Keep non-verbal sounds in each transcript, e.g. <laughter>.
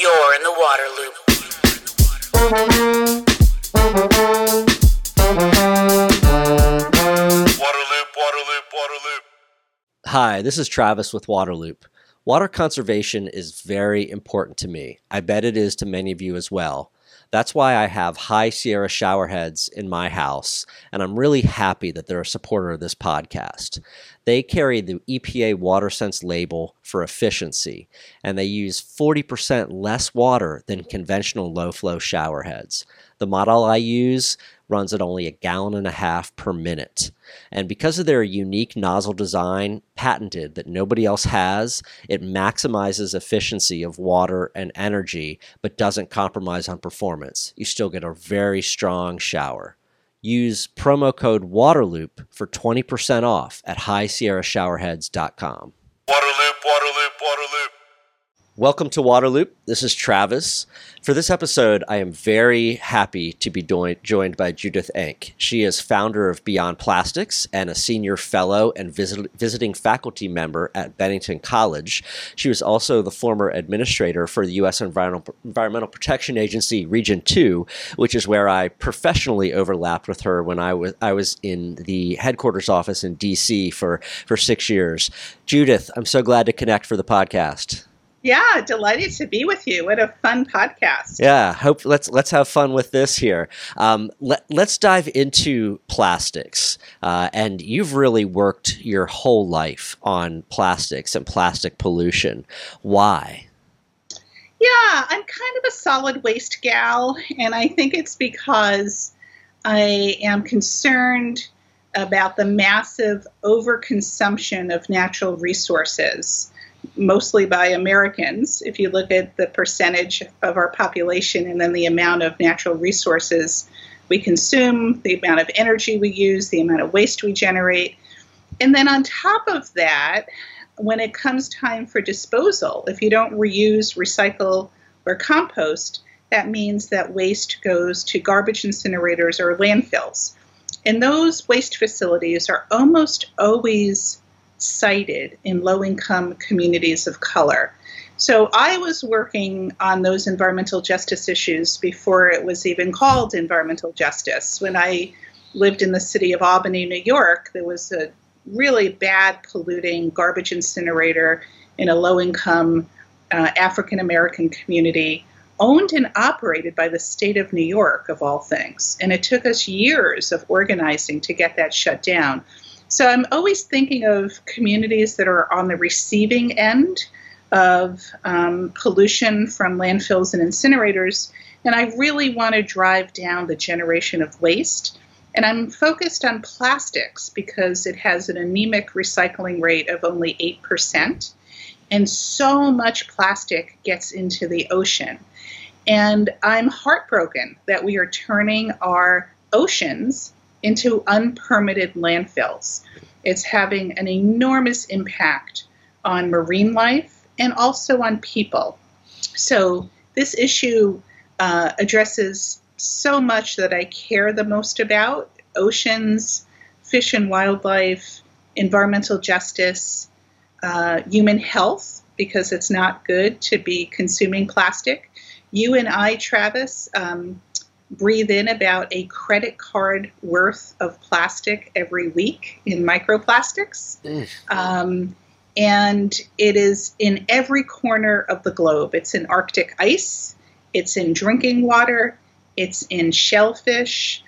You're in the water loop. Waterloop, Waterloop, Waterloop. Hi, this is Travis with Waterloop. Water conservation is very important to me. I bet it is to many of you as well. That's why I have high Sierra shower heads in my house, and I'm really happy that they're a supporter of this podcast. They carry the EPA WaterSense label for efficiency, and they use 40% less water than conventional low flow shower heads. The model I use runs at only a gallon and a half per minute. And because of their unique nozzle design, patented that nobody else has, it maximizes efficiency of water and energy, but doesn't compromise on performance. You still get a very strong shower. Use promo code WATERLOOP for 20% off at highsierrashowerheads.com. Waterloop, Waterloop, Waterloop. Welcome to Waterloop. This is Travis. For this episode, I am very happy to be joined, by Judith Enck. She is founder of Beyond Plastics and a senior fellow and visit, visiting faculty member at Bennington College. She was also the former administrator for the U.S. Environmental, Environmental Protection Agency Region 2, which is where I professionally overlapped with her when I was, I was in the headquarters office in D.C. for, for six years. Judith, I'm so glad to connect for the podcast. Yeah, delighted to be with you. What a fun podcast. Yeah, hope let's let's have fun with this here. Um, let let's dive into plastics, uh, and you've really worked your whole life on plastics and plastic pollution. Why? Yeah, I'm kind of a solid waste gal, and I think it's because I am concerned about the massive overconsumption of natural resources, mostly by Americans. If you look at the percentage of our population and then the amount of natural resources we consume, the amount of energy we use, the amount of waste we generate. And then on top of that, when it comes time for disposal, if you don't reuse, recycle, or compost, that means that waste goes to garbage incinerators or landfills. And those waste facilities are almost always sited in low income communities of color. So I was working on those environmental justice issues before it was even called environmental justice. When I lived in the city of Albany, New York, there was a really bad polluting garbage incinerator in a low income uh, African American community owned and operated by the state of New York, of all things. And it took us years of organizing to get that shut down. So I'm always thinking of communities that are on the receiving end of um, pollution from landfills and incinerators. And I really want to drive down the generation of waste. And I'm focused on plastics because it has an anemic recycling rate of only 8%. And so much plastic gets into the ocean. And I'm heartbroken that we are turning our oceans into unpermitted landfills. It's having an enormous impact on marine life and also on people. So, this issue uh, addresses so much that I care the most about oceans, fish and wildlife, environmental justice, uh, human health, because it's not good to be consuming plastic. You and I, Travis, um, breathe in about a credit card worth of plastic every week in microplastics. Mm. Um, and it is in every corner of the globe. It's in Arctic ice, it's in drinking water, it's in shellfish,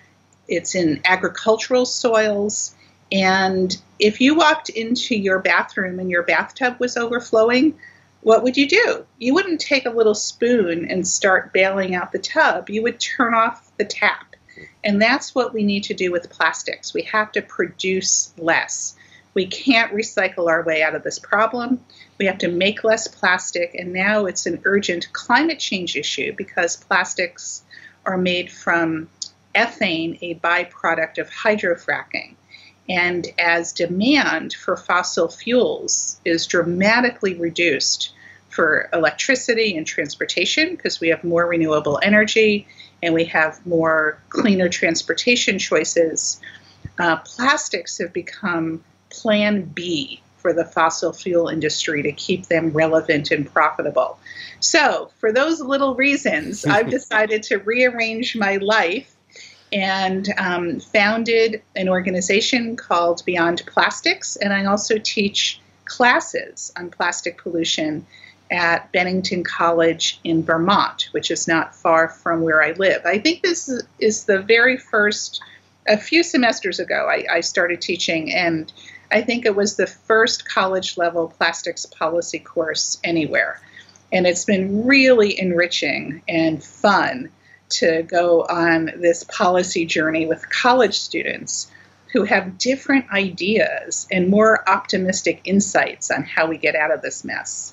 it's in agricultural soils. And if you walked into your bathroom and your bathtub was overflowing, what would you do? You wouldn't take a little spoon and start bailing out the tub. You would turn off the tap. And that's what we need to do with plastics. We have to produce less. We can't recycle our way out of this problem. We have to make less plastic. And now it's an urgent climate change issue because plastics are made from ethane, a byproduct of hydrofracking. And as demand for fossil fuels is dramatically reduced for electricity and transportation, because we have more renewable energy and we have more cleaner transportation choices, uh, plastics have become plan B for the fossil fuel industry to keep them relevant and profitable. So, for those little reasons, I've <laughs> decided to rearrange my life and um, founded an organization called Beyond Plastics. And I also teach classes on plastic pollution at Bennington College in Vermont, which is not far from where I live. I think this is the very first, a few semesters ago, I, I started teaching, and I think it was the first college level plastics policy course anywhere. And it's been really enriching and fun to go on this policy journey with college students who have different ideas and more optimistic insights on how we get out of this mess.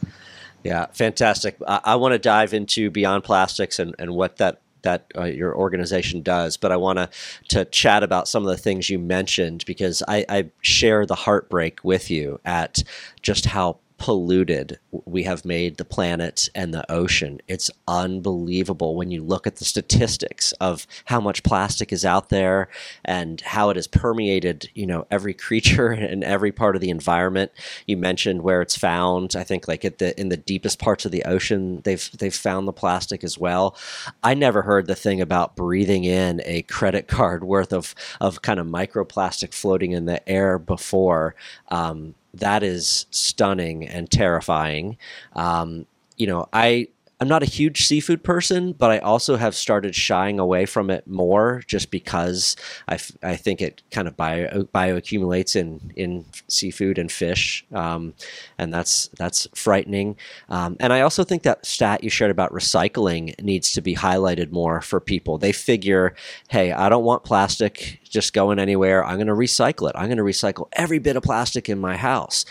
Yeah, fantastic. I, I want to dive into Beyond Plastics and, and what that that uh, your organization does, but I want to to chat about some of the things you mentioned because I, I share the heartbreak with you at just how polluted we have made the planet and the ocean. It's unbelievable when you look at the statistics of how much plastic is out there and how it has permeated, you know, every creature <laughs> and every part of the environment. You mentioned where it's found. I think like at the in the deepest parts of the ocean, they've they've found the plastic as well. I never heard the thing about breathing in a credit card worth of of kind of microplastic floating in the air before. Um, that is stunning and terrifying. Um, you know, I I'm not a huge seafood person, but I also have started shying away from it more just because I, f- I think it kind of bio bioaccumulates in in seafood and fish, um, and that's that's frightening. Um, and I also think that stat you shared about recycling needs to be highlighted more for people. They figure, hey, I don't want plastic just going anywhere. I'm going to recycle it. I'm going to recycle every bit of plastic in my house,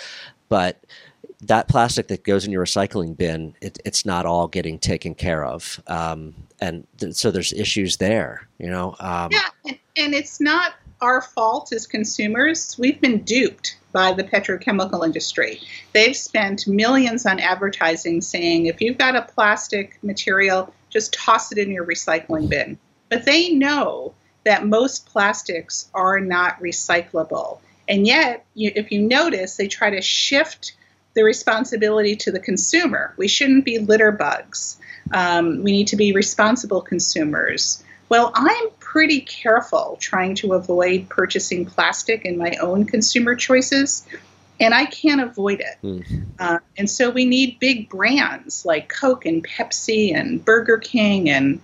but that plastic that goes in your recycling bin, it, it's not all getting taken care of, um, and th- so there's issues there. You know. Um, yeah, and, and it's not our fault as consumers. We've been duped by the petrochemical industry. They've spent millions on advertising saying if you've got a plastic material, just toss it in your recycling bin. But they know that most plastics are not recyclable. And yet, you, if you notice, they try to shift the responsibility to the consumer. We shouldn't be litter bugs. Um, we need to be responsible consumers. Well, I'm pretty careful trying to avoid purchasing plastic in my own consumer choices, and I can't avoid it. Mm. Uh, and so we need big brands like Coke and Pepsi and Burger King and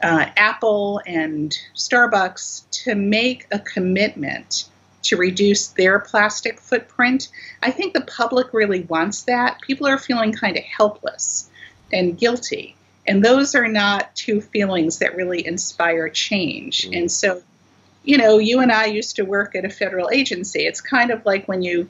uh, Apple and Starbucks to make a commitment to reduce their plastic footprint. I think the public really wants that. People are feeling kind of helpless and guilty. And those are not two feelings that really inspire change. Mm. And so, you know, you and I used to work at a federal agency. It's kind of like when you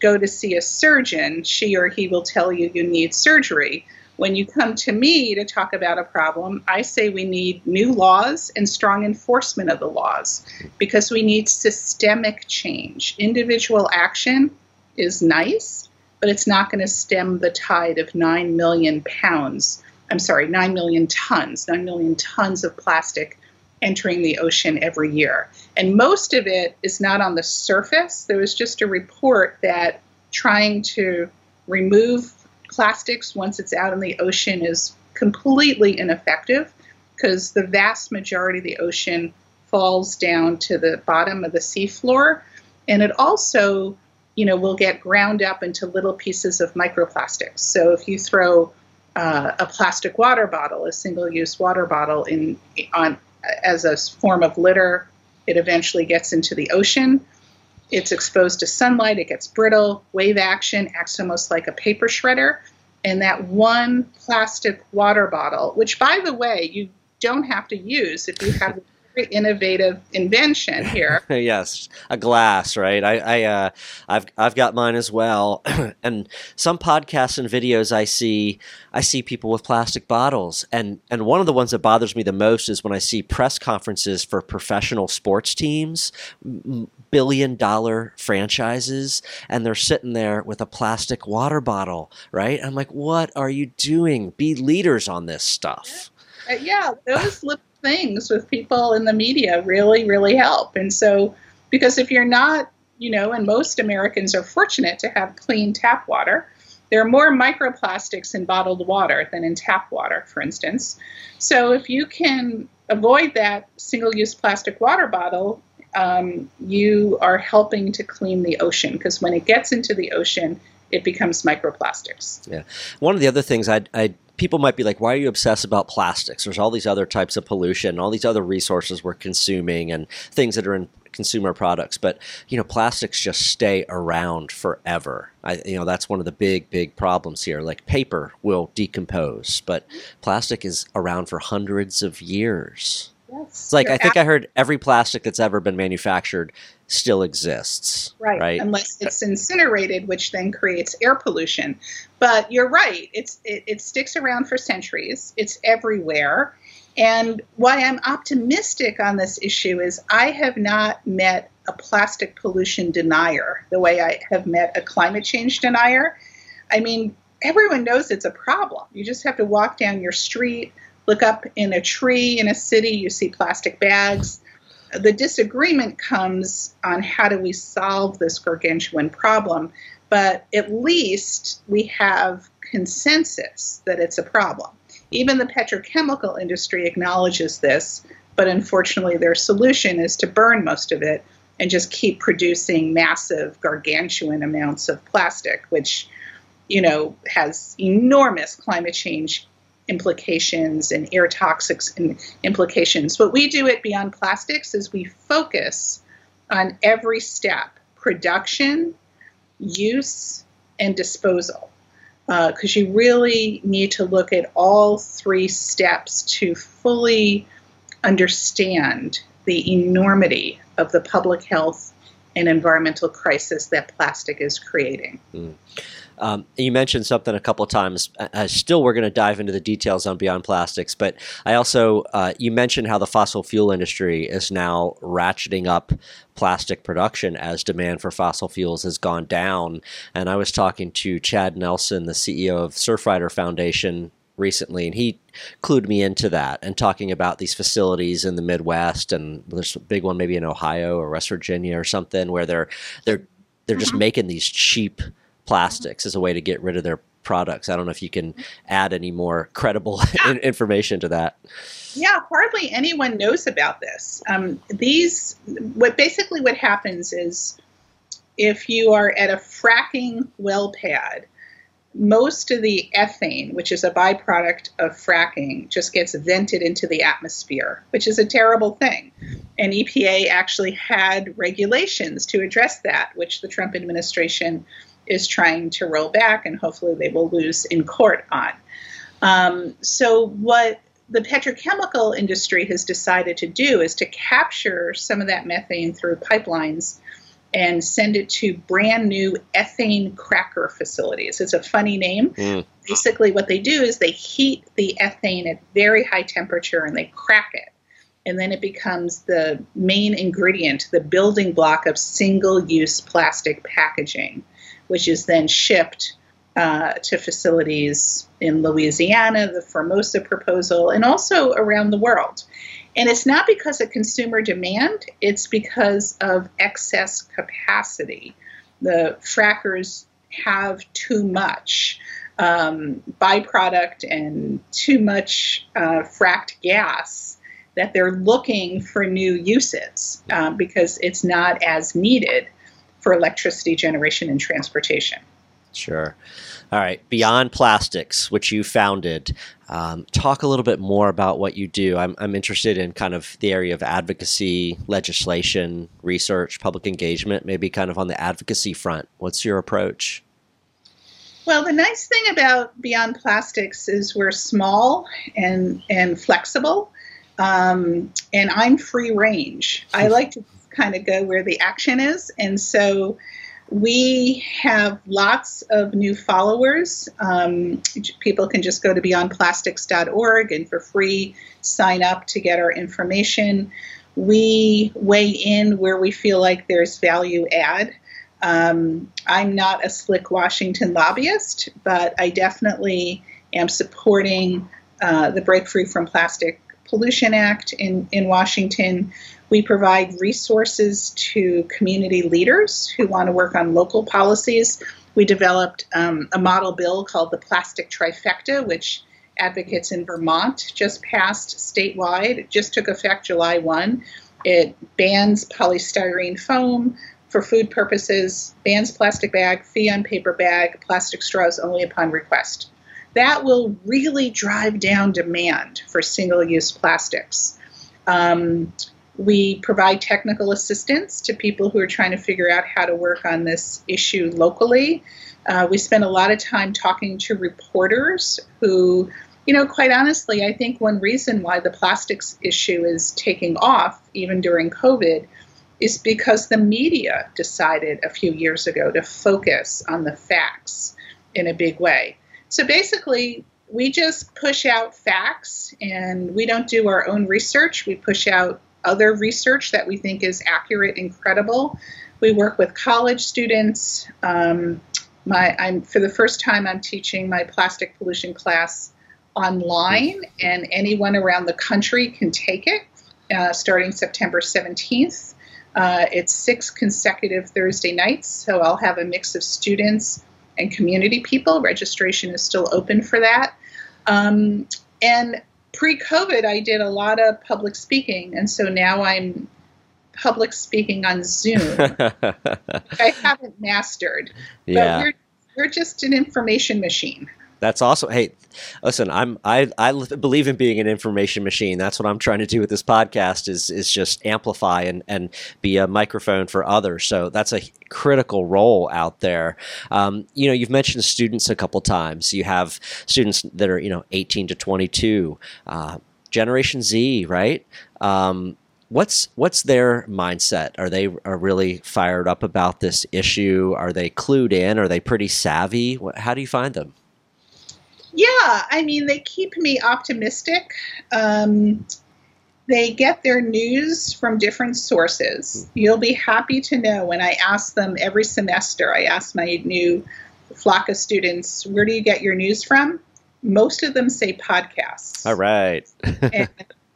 go to see a surgeon, she or he will tell you you need surgery. When you come to me to talk about a problem, I say we need new laws and strong enforcement of the laws because we need systemic change. Individual action is nice, but it's not going to stem the tide of 9 million pounds. I'm sorry, 9 million tons, 9 million tons of plastic entering the ocean every year. And most of it is not on the surface. There was just a report that trying to remove plastics once it's out in the ocean is completely ineffective because the vast majority of the ocean falls down to the bottom of the seafloor. And it also you know will get ground up into little pieces of microplastics. So if you throw uh, a plastic water bottle a single-use water bottle in on as a form of litter it eventually gets into the ocean it's exposed to sunlight, it gets brittle, wave action, acts almost like a paper shredder. And that one plastic water bottle, which by the way, you don't have to use if you have <laughs> very innovative invention here. <laughs> yes, a glass, right? I, I uh, I've I've got mine as well. <clears throat> and some podcasts and videos I see, I see people with plastic bottles, and and one of the ones that bothers me the most is when I see press conferences for professional sports teams billion dollar franchises and they're sitting there with a plastic water bottle, right? I'm like, what are you doing? Be leaders on this stuff. Uh, yeah, those <laughs> little things with people in the media really, really help. And so, because if you're not you know, and most Americans are fortunate to have clean tap water. There are more microplastics in bottled water than in tap water, for instance. So if you can avoid that single use plastic water bottle, um, you are helping to clean the ocean because when it gets into the ocean, it becomes microplastics. Yeah. One of the other things I, I people might be like, why are you obsessed about plastics? There's all these other types of pollution, all these other resources we're consuming, and things that are in consumer products. But you know, plastics just stay around forever. I, you know, that's one of the big, big problems here. Like paper will decompose, but plastic is around for hundreds of years. Yes. It's like You're I think I heard every plastic that's ever been manufactured still exists. Right, Right. unless it's incinerated, which then creates air pollution. But you're right; it's it, it sticks around for centuries. It's everywhere, and why I'm optimistic on this issue is I have not met a plastic pollution denier the way I have met a climate change denier. I mean, everyone knows it's a problem. You just have to walk down your street, look up in a tree in a city, you see plastic bags the disagreement comes on how do we solve this gargantuan problem, but at least we have consensus that it's a problem. Even the petrochemical industry acknowledges this, but unfortunately, their solution is to burn most of it and just keep producing massive, gargantuan amounts of plastic, which you know has enormous climate change implications and air toxics and implications. What we do at Beyond Plastics is we focus on every step production, use, and disposal. Uh, because you really need to look at all three steps to fully understand the enormity of the public health and environmental crisis that plastic is creating. Hmm. Um, you mentioned something a couple of times. Uh, still, we're going to dive into the details on Beyond Plastics, but I also uh, you mentioned how the fossil fuel industry is now ratcheting up plastic production as demand for fossil fuels has gone down. And I was talking to Chad Nelson, the CEO of Surfrider Foundation, recently, and he clued me into that and talking about these facilities in the Midwest, and there's a big one maybe in Ohio or West Virginia or something where they're they're they're just making these cheap plastics as a way to get rid of their products. I don't know if you can add any more credible <laughs> in- information to that. Yeah, hardly anyone knows about this. Um, these, what basically what happens is, if you are at a fracking well pad, most of the ethane, which is a byproduct of fracking, just gets vented into the atmosphere, which is a terrible thing. And EPA actually had regulations to address that, which the Trump administration is trying to roll back, and hopefully they will lose in court on. Um, so, what the petrochemical industry has decided to do is to capture some of that methane through pipelines and send it to brand new ethane cracker facilities. It's a funny name. Mm. Basically, what they do is they heat the ethane at very high temperature and they crack it. And then it becomes the main ingredient, the building block of single use plastic packaging, which is then shipped uh, to facilities in Louisiana, the Formosa proposal, and also around the world. And it's not because of consumer demand, it's because of excess capacity. The frackers have too much um, byproduct and too much uh, fracked gas that they're looking for new uses um, because it's not as needed for electricity generation and transportation. Sure. All right. Beyond Plastics, which you founded, um, talk a little bit more about what you do. I'm, I'm interested in kind of the area of advocacy, legislation, research, public engagement, maybe kind of on the advocacy front. What's your approach? Well, the nice thing about Beyond Plastics is we're small and and flexible, um, and I'm free range. I <laughs> like to kind of go where the action is, and so we have lots of new followers. Um, people can just go to beyondplastics.org and for free sign up to get our information. We weigh in where we feel like there's value add. Um, I'm not a slick Washington lobbyist, but I definitely am supporting uh, the Break Free from Plastic Pollution Act in, in Washington. We provide resources to community leaders who want to work on local policies. We developed um, a model bill called the Plastic Trifecta, which advocates in Vermont just passed statewide. It just took effect July 1. It bans polystyrene foam for food purposes, bans plastic bag, fee on paper bag, plastic straws only upon request. That will really drive down demand for single use plastics. Um, we provide technical assistance to people who are trying to figure out how to work on this issue locally. Uh, we spend a lot of time talking to reporters who, you know, quite honestly, I think one reason why the plastics issue is taking off, even during COVID, is because the media decided a few years ago to focus on the facts in a big way. So basically, we just push out facts and we don't do our own research. We push out other research that we think is accurate and credible. We work with college students. Um, my, I'm for the first time I'm teaching my plastic pollution class online, and anyone around the country can take it uh, starting September 17th. Uh, it's six consecutive Thursday nights, so I'll have a mix of students and community people. Registration is still open for that. Um, and pre COVID, I did a lot of public speaking, and so now I'm public speaking on Zoom. <laughs> I haven't mastered. Yeah. But we're, we're just an information machine. That's awesome. Hey, listen, I'm I I believe in being an information machine. That's what I'm trying to do with this podcast is is just amplify and and be a microphone for others. So that's a critical role out there. Um, you know, you've mentioned students a couple times. You have students that are you know 18 to 22, uh, Generation Z, right? Um, what's what's their mindset? Are they are really fired up about this issue? Are they clued in? Are they pretty savvy? How do you find them? Yeah, I mean, they keep me optimistic. Um, they get their news from different sources. You'll be happy to know when I ask them every semester, I ask my new flock of students, where do you get your news from? Most of them say podcasts. All right. <laughs> and,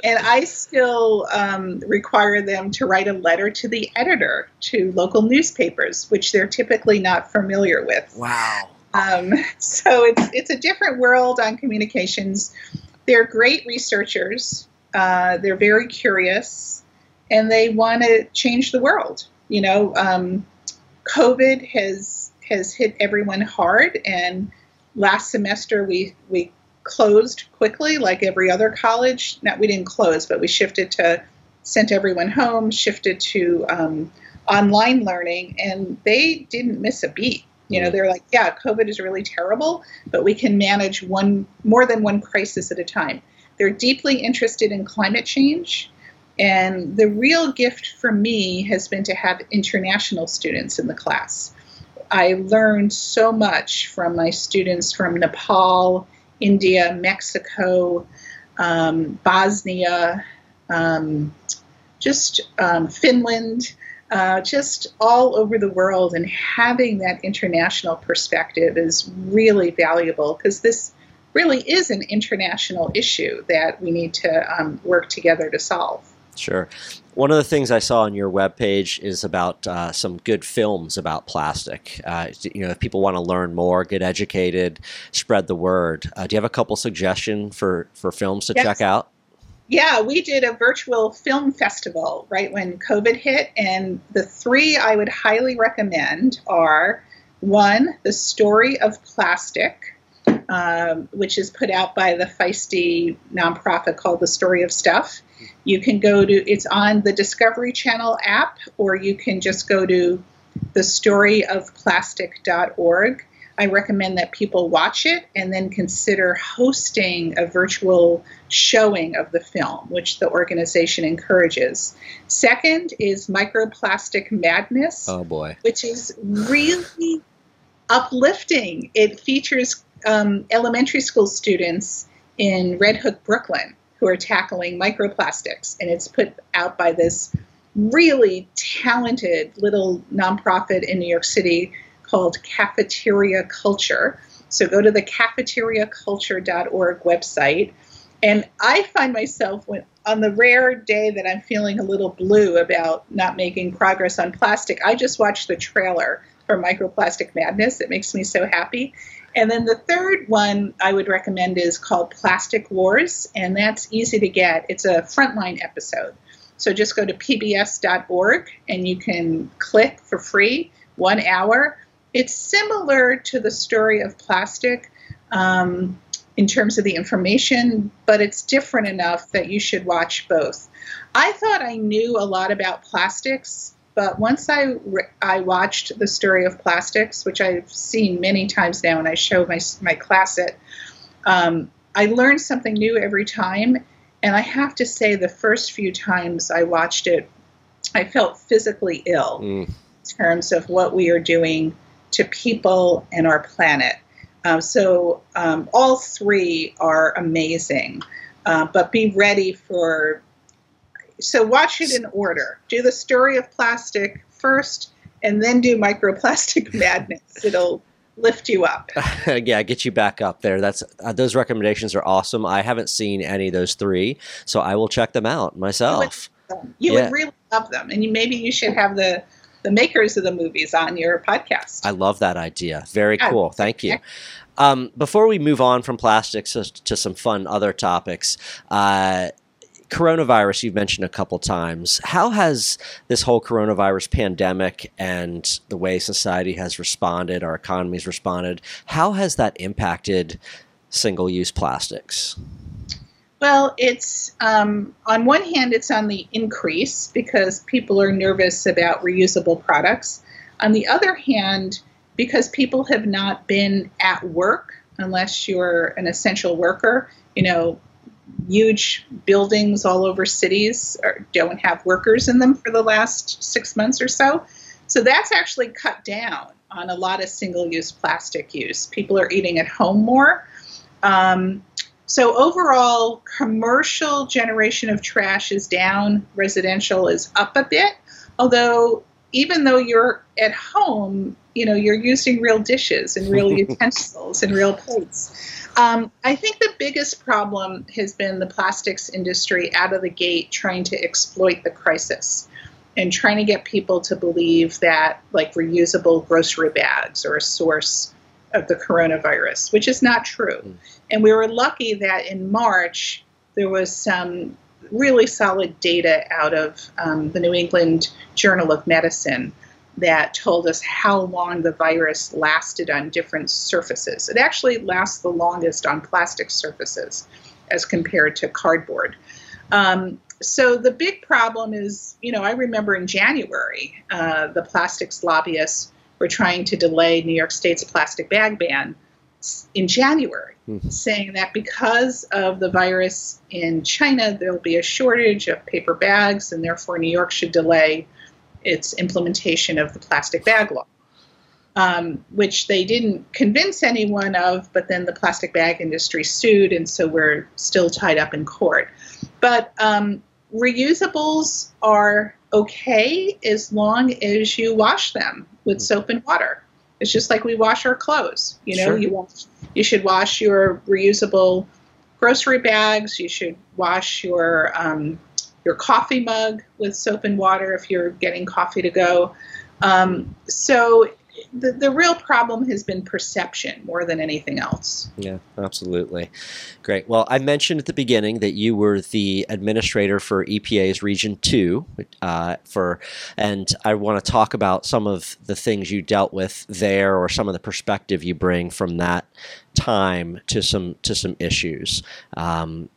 and I still um, require them to write a letter to the editor to local newspapers, which they're typically not familiar with. Wow. Um, <laughs> so it's it's a different world on communications. They're great researchers. Uh, they're very curious, and they want to change the world. You know, um, COVID has has hit everyone hard, and last semester we we closed quickly, like every other college. Not we didn't close, but we shifted to sent everyone home, shifted to um, online learning, and they didn't miss a beat. You know, they're like, yeah, COVID is really terrible, but we can manage one more than one crisis at a time. They're deeply interested in climate change. And the real gift for me has been to have international students in the class. I learned so much from my students from Nepal, India, Mexico, um, Bosnia, um, just um, Finland uh, just all over the world, and having that international perspective is really valuable because this really is an international issue that we need to um, work together to solve. Sure. One of the things I saw on your webpage is about uh, some good films about plastic. Uh, you know, if people want to learn more, get educated, spread the word. Uh, do you have a couple suggestions for, for films to yes. check out? Yeah, we did a virtual film festival right when COVID hit, and the three I would highly recommend are one, The Story of Plastic, um, which is put out by the feisty nonprofit called The Story of Stuff. You can go to, it's on the Discovery Channel app, or you can just go to thestoryofplastic.org I recommend that people watch it and then consider hosting a virtual showing of the film, which the organization encourages. Second is Microplastic Madness. Oh, boy. Which is really uplifting. It features um, elementary school students in Red Hook, Brooklyn, who are tackling microplastics, and it's put out by this really talented little nonprofit in New York City called Cafeteria Culture. So go to the cafeteriaculture.org website And I find myself when on the rare day that I'm feeling a little blue about not making progress on plastic, I just watch the trailer for Microplastic Madness. It makes me so happy. And then the third one I would recommend is called Plastic Wars, and that's easy to get. It's a frontline episode. So just go to pbs.org and you can click for free, one hour. It's similar to the story of plastic um, in terms of the information, but it's different enough that you should watch both. I thought I knew a lot about plastics, but once I, re- I watched the story of plastics, which I've seen many times now and I show my, my class it, um, I learned something new every time. And I have to say, the first few times I watched it, I felt physically ill Mm. in terms of what we are doing to people and our planet. Um, so um, all three are amazing, uh, but be ready for. So watch it in order. Do the story of plastic first, and then do microplastic <laughs> madness. It'll lift you up. <laughs> yeah, get you back up there. That's uh, those recommendations are awesome. I haven't seen any of those three, so I will check them out myself. You Yeah. would really love them, and you, maybe you should have the the makers of the movies on your podcast. I love that idea. Very Yeah. cool. Thank you. Um, before we move on from plastics to, to some fun other topics, uh, coronavirus you've mentioned a couple times. How has this whole coronavirus pandemic and the way society has responded, our economy's responded, how has that impacted single-use plastics? Well, it's um, on one hand, it's on the increase because people are nervous about reusable products. On the other hand, because people have not been at work unless you're an essential worker, you know, huge buildings all over cities are, don't have workers in them for the last six months or so. So that's actually cut down on a lot of single use plastic use. People are eating at home more. Um, so overall, commercial generation of trash is down, residential is up a bit. Although, even though you're at home, you know you're using real dishes and real <laughs> utensils and real plates. Um, I think the biggest problem has been the plastics industry out of the gate trying to exploit the crisis and trying to get people to believe that like reusable grocery bags are a source of the coronavirus, which is not true. And we were lucky that in March there was some really solid data out of um, the New England Journal of Medicine that told us how long the virus lasted on different surfaces. It actually lasts the longest on plastic surfaces as compared to cardboard. Um, so the big problem is, you know, I remember in January, uh, the plastics lobbyists were trying to delay New York State's plastic bag ban in January, Mhm. saying that because of the virus in China, there'll be a shortage of paper bags, and therefore New York should delay its implementation of the plastic bag law. Um, which they didn't convince anyone of, but then the plastic bag industry sued, and so we're still tied up in court. But um, reusables are okay as long as you wash them with soap and water. It's just like we wash our clothes. You know, Sure. you wash, you should wash your reusable grocery bags. You should wash your um, your coffee mug with soap and water if you're getting coffee to go. Um, so the, the real problem has been perception more than anything else. Yeah, absolutely. Great. Well, I mentioned at the beginning that you were the administrator for EPA's Region 2 uh, for and I want to talk about some of the things you dealt with there or some of the perspective you bring from that time to some to some issues. Um,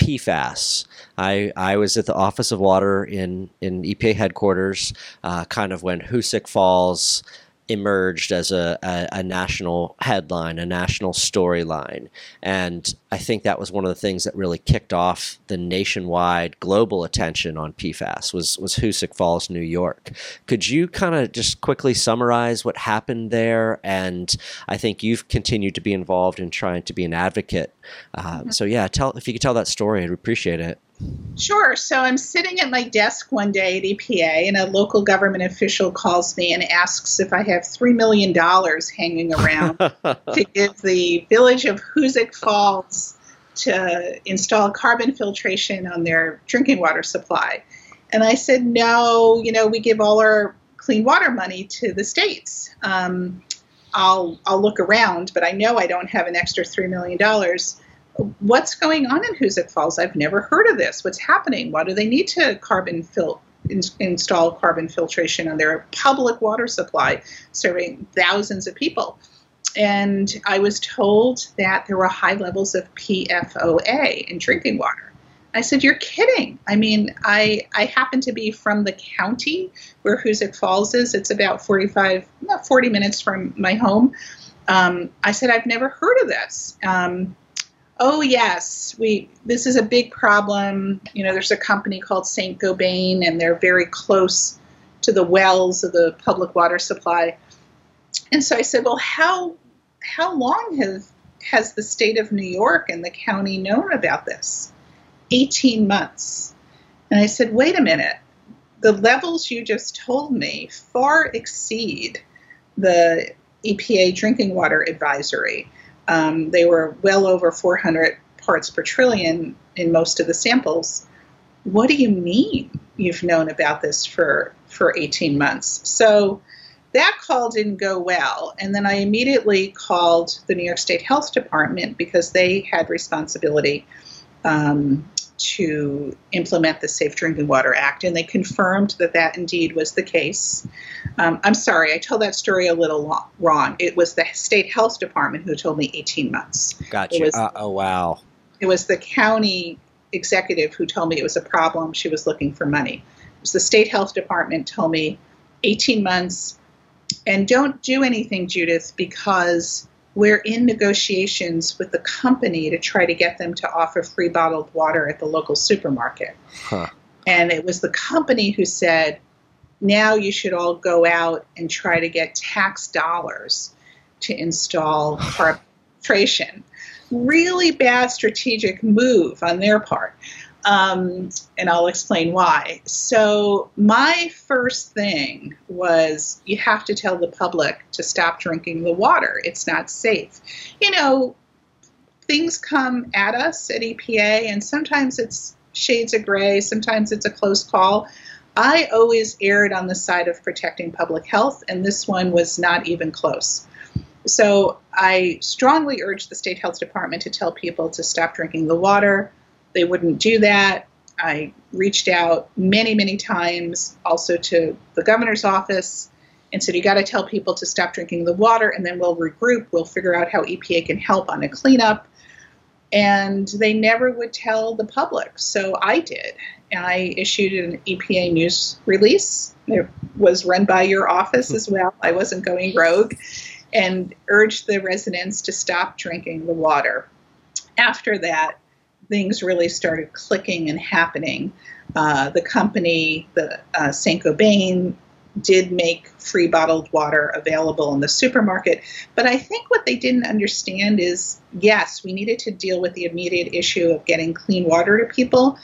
PFAS. I, I was at the Office of Water in, in EPA headquarters, uh, kind of when Hoosick Falls emerged as a, a, a national headline, a national storyline. And I think that was one of the things that really kicked off the nationwide global attention on PFAS was, was Hoosick Falls, New York. Could you kind of just quickly summarize what happened there? And I think you've continued to be involved in trying to be an advocate. Uh, So yeah, tell if you could tell that story, I'd appreciate it. Sure. So I'm sitting at my desk one day at EPA, and a local government official calls me and asks if I have $3 million hanging around <laughs> to give the village of Hoosick Falls to install carbon filtration on their drinking water supply. And I said, no, you know, we give all our clean water money to the states. Um, I'll I'll look around, but I know I don't have an extra three million dollars. What's going on in Hoosick Falls? I've never heard of this. What's happening? Why do they need to carbon fil- in- install carbon filtration on their public water supply, serving thousands of people? And I was told that there were high levels of PFOA in drinking water. I said, "You're kidding." I mean, I I happen to be from the county where Hoosick Falls is. It's about 45, not 40 minutes from my home. Um, I said, "I've never heard of this." Um, oh yes, we. This is a big problem. You know, there's a company called Saint Gobain, and they're very close to the wells of the public water supply. And so I said, "Well, how how long have has the state of New York and the county known about this?" 18 months. And I said, wait a minute, the levels you just told me far exceed the EPA drinking water advisory. Um, they were well over 400 parts per trillion in most of the samples. What do you mean you've known about this for, for 18 months? So that call didn't go well. And then I immediately called the New York State Health Department because they had responsibility um, to implement the Safe Drinking Water Act, and they confirmed that that indeed was the case. Um, I'm sorry, I told that story a little wrong. It was the state health department who told me 18 months. Gotcha. Was, uh, oh wow. it was the county executive who told me it was a problem. She was looking for money. It was the state health department told me 18 months. And don't do anything, Judith, because we're in negotiations with the company to try to get them to offer free bottled water at the local supermarket. Huh. And it was the company who said, now you should all go out and try to get tax dollars to install <sighs> filtration. Really bad strategic move on their part. Um, and I'll explain why. So, my first thing was you have to tell the public to stop drinking the water. It's not safe. You know, things come at us at EPA, and sometimes it's shades of gray, sometimes it's a close call. I always erred on the side of protecting public health, and this one was not even close. So, I strongly urge the state health department to tell people to stop drinking the water they wouldn't do that. I reached out many, many times also to the governor's office and said, You got to tell people to stop drinking the water, and then we'll regroup. We'll figure out how EPA can help on a cleanup. And they never would tell the public. So I did. I issued an EPA news release. It was run by your office as well. I wasn't going rogue and urged the residents to stop drinking the water. After that, things really started clicking and happening. Uh, the company, the uh, Saint Gobain, did make free bottled water available in the supermarket. But I think what they didn't understand is yes, we needed to deal with the immediate issue of getting clean water to people,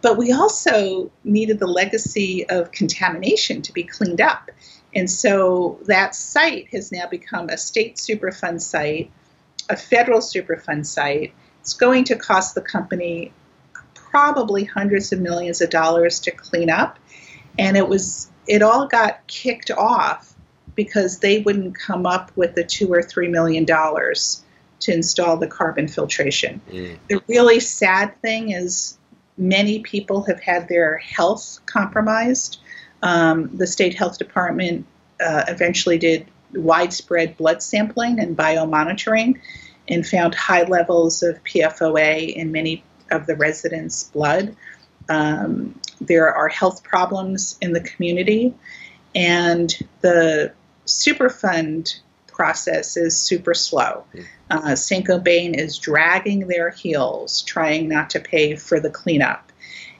but we also needed the legacy of contamination to be cleaned up. And so that site has now become a state Superfund site, a federal Superfund site, it's going to cost the company probably hundreds of millions of dollars to clean up. And it was it all got kicked off because they wouldn't come up with the two or three million dollars to install the carbon filtration. Mm. The really sad thing is many people have had their health compromised. Um, the state health department uh, eventually did widespread blood sampling and biomonitoring and found high levels of PFOA in many of the residents' blood. Um, there are health problems in the community, and the Superfund process is super slow. Uh, St. Gobain is dragging their heels, trying not to pay for the cleanup.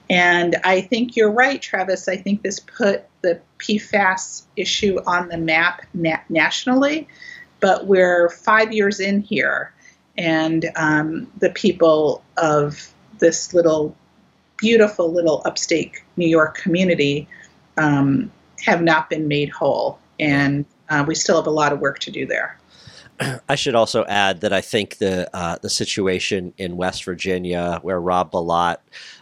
And I think you're right, Travis. I think this put the PFAS issue on the map na- nationally but we're five years in here, and um, the people of this little, beautiful little upstate New York community um, have not been made whole, and uh, we still have a lot of work to do there. <clears throat> I should also add that I think the uh, the situation in West Virginia, where Rob Bilott,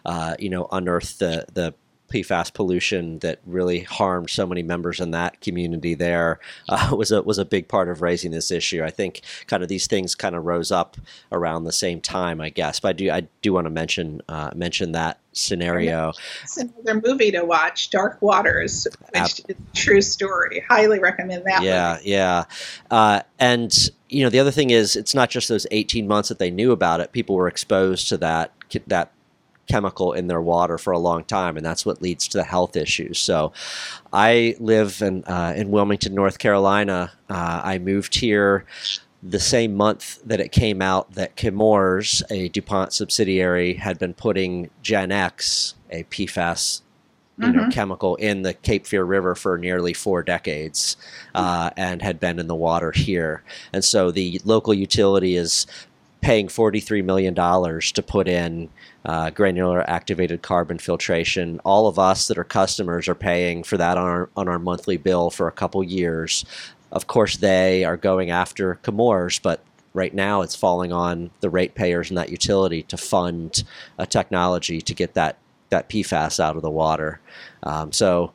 uh, you know, unearthed the the PFAS pollution that really harmed so many members in that community there uh, <laughs> was a was a big part of raising this issue. I think kind of these things kind of rose up around the same time, I guess. But I do I do want to mention uh, mention that scenario. It's another movie to watch, Dark Waters, which is a true story. Highly recommend that. Yeah, movie. yeah, uh, and you know the other thing is it's not just those 18 months that they knew about it. People were exposed to that that chemical in their water for a long time, and that's what leads to the health issues. So, I live in uh, in Wilmington, North Carolina. Uh, I moved here the same month that it came out that Chemours, a DuPont subsidiary, had been putting Gen X, a PFAS you know, Mhm. chemical in the Cape Fear River for nearly four decades uh, and had been in the water here. And so the local utility is paying $43 million to put in uh, granular activated carbon filtration. All of us that are customers are paying for that on our, on our monthly bill for a couple years. Of course, they are going after Chemours, but right now it's falling on the ratepayers in that utility to fund a technology to get that that PFAS out of the water. Um, so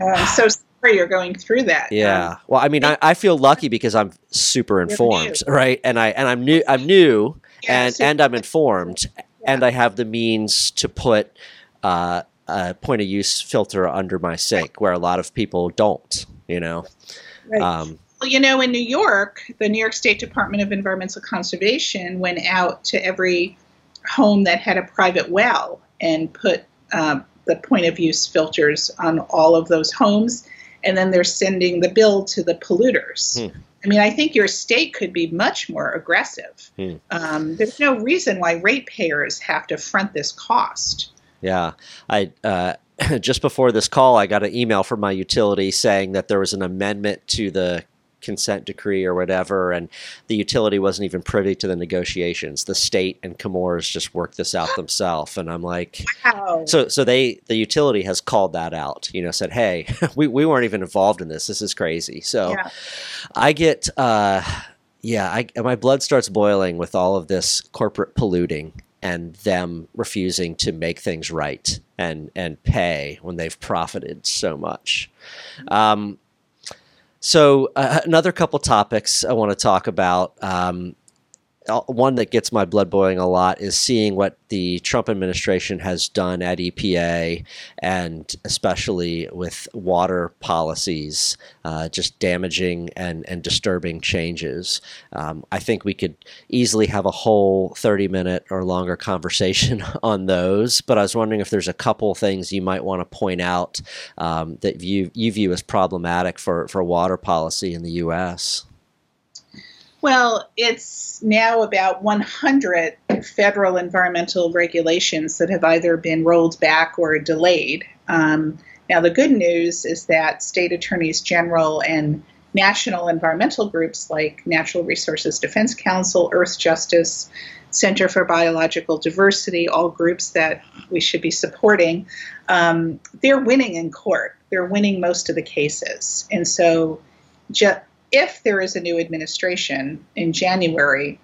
Uh, so sorry you're going through that. yeah, Um, well, I mean, I, I feel lucky because I'm super informed, right? And I and I'm new. I'm new, yeah, and and I'm informed, and I have the means to put uh, a point of use filter under my sink, where a lot of people don't. You know, right. um, Well, you know, in New York, the New York State Department of Environmental Conservation went out to every home that had a private well and put um, the point of use filters on all of those homes, and then they're sending the bill to the polluters. Hmm. I mean, I think your state could be much more aggressive. Hmm. Um, there's no reason why ratepayers have to front this cost. Yeah, I uh, <laughs> just before this call, I got an email from my utility saying that there was an amendment to the consent decree or whatever, and the utility wasn't even privy to the negotiations. The state and Chemours just worked this out themselves, and I'm like, Wow. so so they the utility has called that out. You know, said, hey, <laughs> we we weren't even involved in this. This is crazy. So. yeah. I get, uh, yeah, I, my blood starts boiling with all of this corporate polluting and them refusing to make things right and and pay when they've profited so much. Um, so uh, another couple topics I want to talk about. Um, one that gets my blood boiling a lot is seeing what the Trump administration has done at EPA and especially with water policies, uh, just damaging and, and disturbing changes. Um, I think we could easily have a whole 30 minute or longer conversation <laughs> on those, but I was wondering if there's a couple things you might want to point out um, that you, you view as problematic for, for water policy in the U.S. Well, it's now about 100 federal environmental regulations that have either been rolled back or delayed. Um, now, the good news is that state attorneys general and national environmental groups like Natural Resources Defense Council, Earth Justice, Center for Biological Diversity, all groups that we should be supporting, um, they're winning in court. They're winning most of the cases. And so, if there is a new administration in January,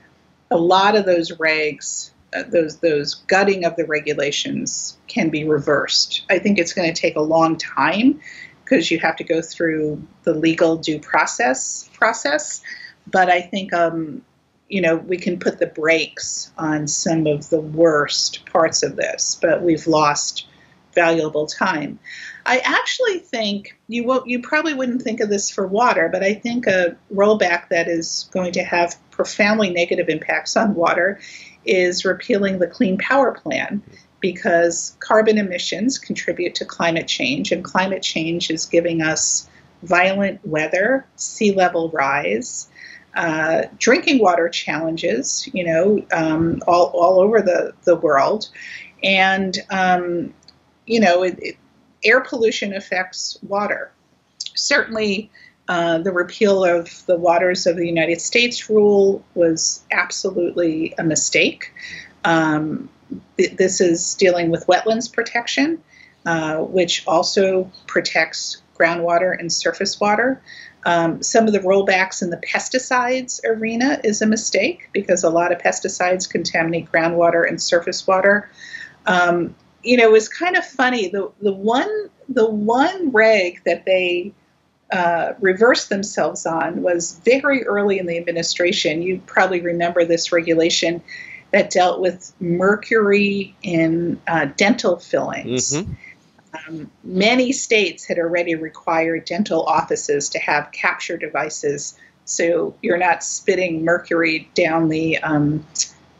a lot of those regs, uh, those those gutting of the regulations, can be reversed. I think it's going to take a long time because you have to go through the legal due process process. But I think um, you know we can put the brakes on some of the worst parts of this. But we've lost valuable time. I actually think you will, you probably wouldn't think of this for water, but I think a rollback that is going to have profoundly negative impacts on water is repealing the Clean Power Plan because carbon emissions contribute to climate change, and climate change is giving us violent weather, sea level rise, uh, drinking water challenges, you know, um, all, all over the, the world. And, um, you know, it, it, air pollution affects water. Certainly, uh, the repeal of the Waters of the United States rule was absolutely a mistake. Um, th- this is dealing with wetlands protection, uh, which also protects groundwater and surface water. Um, some of the rollbacks in the pesticides arena is a mistake because a lot of pesticides contaminate groundwater and surface water. Um, you know, it was kind of funny. The the one the one reg that they uh, reversed themselves on was very early in the administration. You probably remember this regulation that dealt with mercury in uh, dental fillings. Mhm. Um, many states had already required dental offices to have capture devices, so you're not spitting mercury down the um,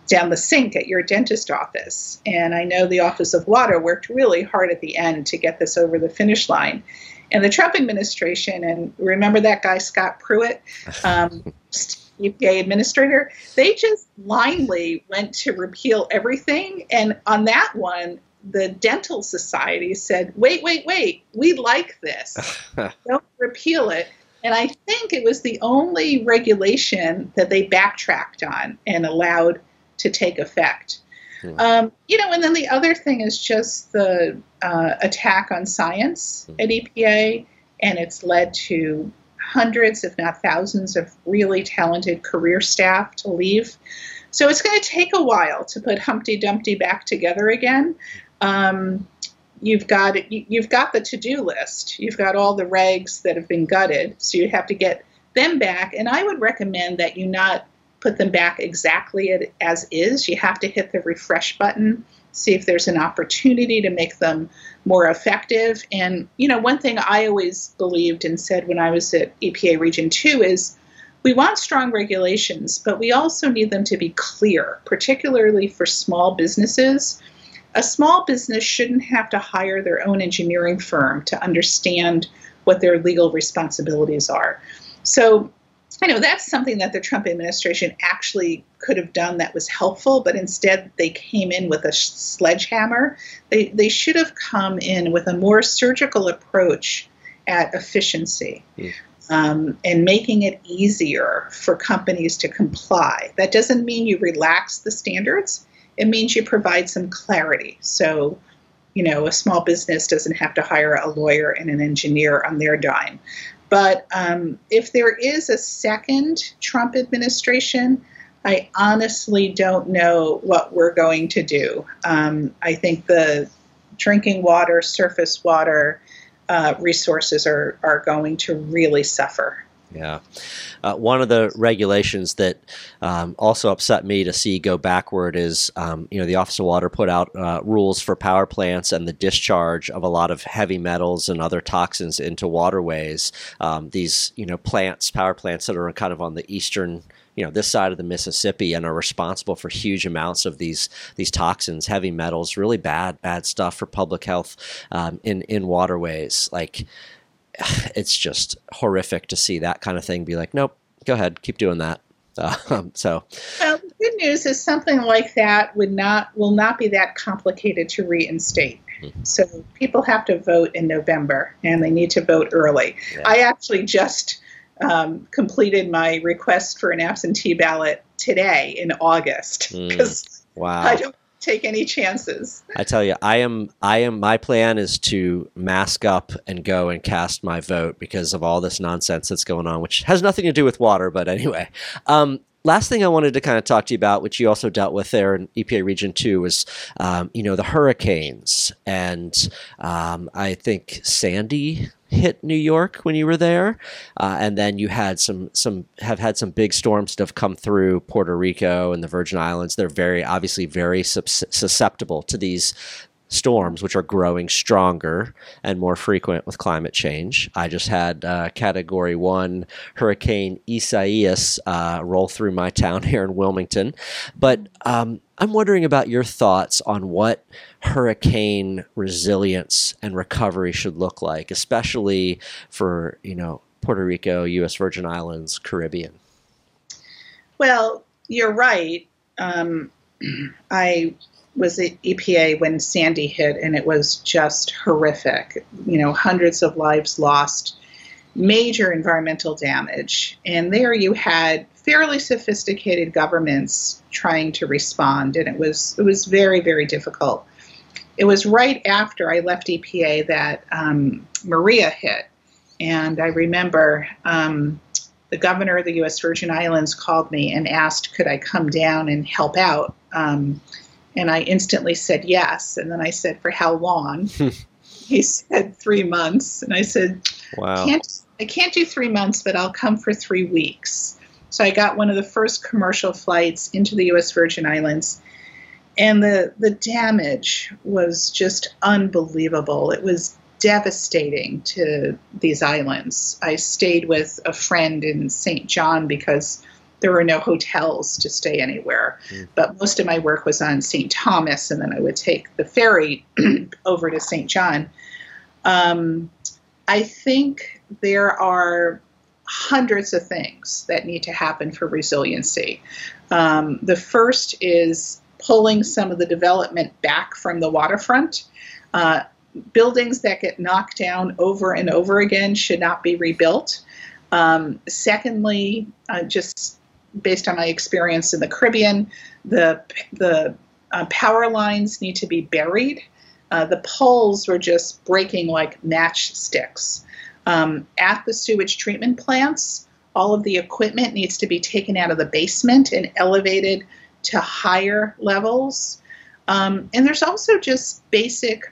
down the sink at your dentist office. And I know the Office of Water worked really hard at the end to get this over the finish line. And the Trump administration, and remember that guy Scott Pruitt, <laughs> um, EPA administrator, they just blindly went to repeal everything. And on that one, the dental society said, wait, wait, wait, we like this. <laughs> Don't repeal it. And I think it was the only regulation that they backtracked on and allowed to take effect. Hmm. Um, you know, and then the other thing is just the uh, attack on science at EPA, and it's led to hundreds, if not thousands, of really talented career staff to leave. So it's going to take a while to put Humpty Dumpty back together again. Um, you've got you- you've got the to-do list. You've got all the regs that have been gutted, so you have to get them back. And I would recommend that you not put them back exactly as is. You have to hit the refresh button, see if there's an opportunity to make them more effective. And you know, one thing I always believed and said when I was at EPA Region Two is we want strong regulations, but we also need them to be clear, particularly for small businesses. A small business shouldn't have to hire their own engineering firm to understand what their legal responsibilities are. So, I know that's something that the Trump administration actually could have done that was helpful, but instead they came in with a sledgehammer. They, they should have come in with a more surgical approach at efficiency um, and making it easier for companies to comply. That doesn't mean you relax the standards, it means you provide some clarity. So, you know, a small business doesn't have to hire a lawyer and an engineer on their dime. But um, if there is a second Trump administration, I honestly don't know what we're going to do. Um, I think the drinking water, surface water, uh, resources are, are going to really suffer. Yeah. Uh, one of the regulations that um, also upset me to see go backward is, um, you know, the Office of Water put out uh, rules for power plants and the discharge of a lot of heavy metals and other toxins into waterways. Um, these, you know, plants, power plants that are kind of on the eastern you know this side of the Mississippi and are responsible for huge amounts of these these toxins, heavy metals, really bad bad stuff for public health um, in in waterways. Like <sighs> it's just horrific to see that kind of thing. Be like, nope, go ahead, keep doing that. <laughs> Um, so Well, the good news is something like that would not will not be that complicated to reinstate. So people have to vote in November, and they need to vote early. Yeah. I actually just um, completed my request for an absentee ballot today in August <laughs> Mm. because wow, I don't take any chances. I tell you, I am, I am. My plan is to mask up and go and cast my vote because of all this nonsense that's going on, which has nothing to do with water. But anyway, um, last thing I wanted to kind of talk to you about, which you also dealt with there in EPA Region Two, was um, you know the hurricanes, and um, I think Sandy hit New York when you were there, uh, and then you had some some have had some big storms that have come through Puerto Rico and the Virgin Islands. They're very obviously very sus- susceptible to these storms, which are growing stronger and more frequent with climate change. I just had uh, Category One Hurricane Isaias uh, roll through my town <laughs> here in Wilmington, but um, I'm wondering about your thoughts on what hurricane resilience and recovery should look like, especially for you know Puerto Rico, U.S. Virgin Islands, Caribbean. Well, you're right. Um, <clears throat> I was at EPA when Sandy hit, and it was just horrific. You know, hundreds of lives lost, major environmental damage. And there you had fairly sophisticated governments trying to respond, and it was it was very very difficult. It was right after I left EPA that um, Maria hit, And I remember um, the governor of the U.S. Virgin Islands called me and asked, could I come down and help out? Um, and I instantly said yes. And then I said, for how long? <laughs> he said, three months. And I said, Wow. can't, I can't do three months, but I'll come for three weeks. So I got one of the first commercial flights into the U.S. Virgin Islands, and the the damage was just unbelievable. It was devastating to these islands. I stayed with a friend in St. John because there were no hotels to stay anywhere. But most of my work was on St. Thomas, and then I would take the ferry <clears throat> over to St. John. Um, I think there are hundreds of things that need to happen for resiliency. Um, the first is pulling some of the development back from the waterfront. Uh, buildings that get knocked down over and over again should not be rebuilt. Um, secondly, uh, just based on my experience in the Caribbean, the the uh, power lines need to be buried. Uh, the poles were just breaking like matchsticks. Um, at the sewage treatment plants, all of the equipment needs to be taken out of the basement and elevated to higher levels. Um, and there's also just basic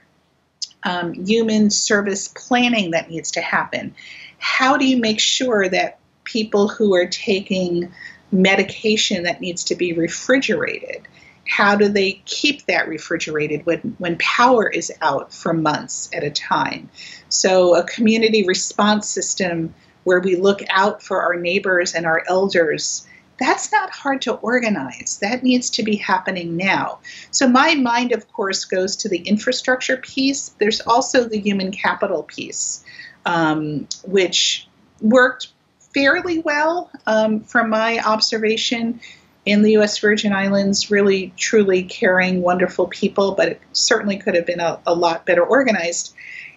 um, human service planning that needs to happen. How do you make sure that people who are taking medication that needs to be refrigerated, how do they keep that refrigerated when, when power is out for months at a time? So, a community response system where we look out for our neighbors and our elders that's not hard to organize. That needs to be happening now. So, my mind, of course, goes to the infrastructure piece. There's also the human capital piece, um, which worked fairly well um, from my observation in the U.S. Virgin Islands, really, truly caring, wonderful people, but it certainly could have been a, a lot better organized.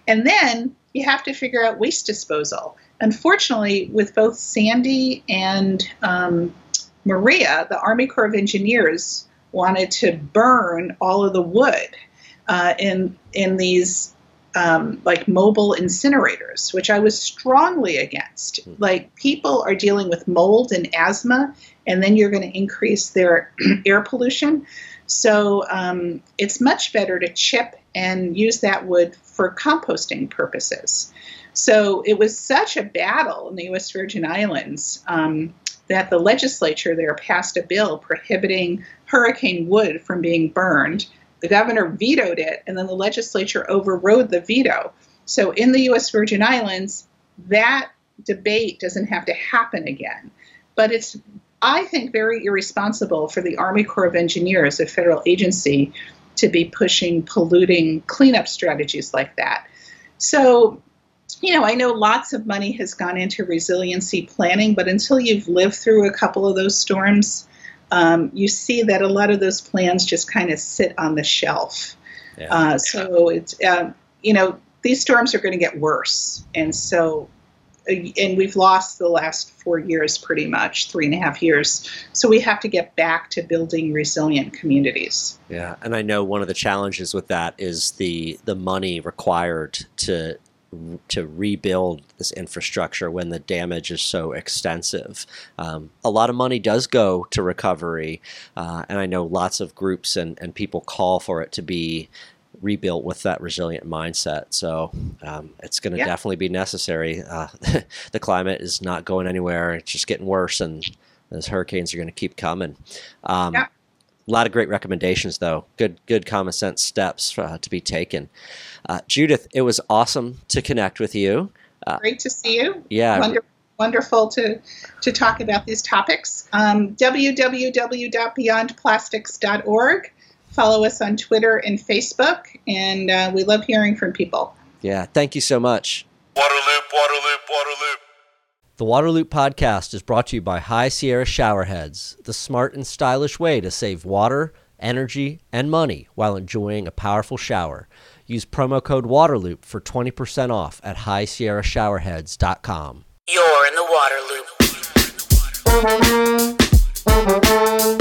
And then you have to figure out waste disposal. Unfortunately, with both Sandy and um, Maria, the Army Corps of Engineers wanted to burn all of the wood uh, in in these um, like mobile incinerators, which I was strongly against. Like people are dealing with mold and asthma, and then you're going to increase their <clears throat> air pollution. So um, it's much better to chip and use that wood for composting purposes. So it was such a battle in the U.S. Virgin Islands um, that the legislature there passed a bill prohibiting hurricane wood from being burned. The governor vetoed it, and then the legislature overrode the veto. So in the U.S. Virgin Islands, that debate doesn't have to happen again. But it's, I think, very irresponsible for the Army Corps of Engineers, a federal agency, to be pushing polluting cleanup strategies like that. So you know, I know lots of money has gone into resiliency planning, but until you've lived through a couple of those storms, um, you see that a lot of those plans just kind of sit on the shelf. Yeah. Uh, so it's, um, you know, these storms are going to get worse. And so, uh, and we've lost the last four years pretty much, three and a half years. So we have to get back to building resilient communities. Yeah, and I know one of the challenges with that is the the money required to to rebuild this infrastructure when the damage is so extensive. Um, a lot of money does go to recovery, uh, and I know lots of groups and, and people call for it to be rebuilt with that resilient mindset. So um, it's going to Yeah. definitely be necessary. Uh, <laughs> the climate is not going anywhere; it's just getting worse, and those hurricanes are going to keep coming. Um, Yeah. A lot of great recommendations, though. Good, good common sense steps uh, to be taken. Uh, Judith, it was awesome to connect with you. Great to see you. Yeah, Wonder, wonderful to, to talk about these topics. Um, www.beyondplastics.org. Follow us on Twitter and Facebook, and uh, we love hearing from people. yeah. Thank you so much. Waterloop, Waterloop, Waterloop. The Waterloop podcast is brought to you by High Sierra Showerheads, the smart and stylish way to save water, energy, and money while enjoying a powerful shower. Use promo code Waterloop for 20% off at highsierrashowerheads.com. You're in the water loop.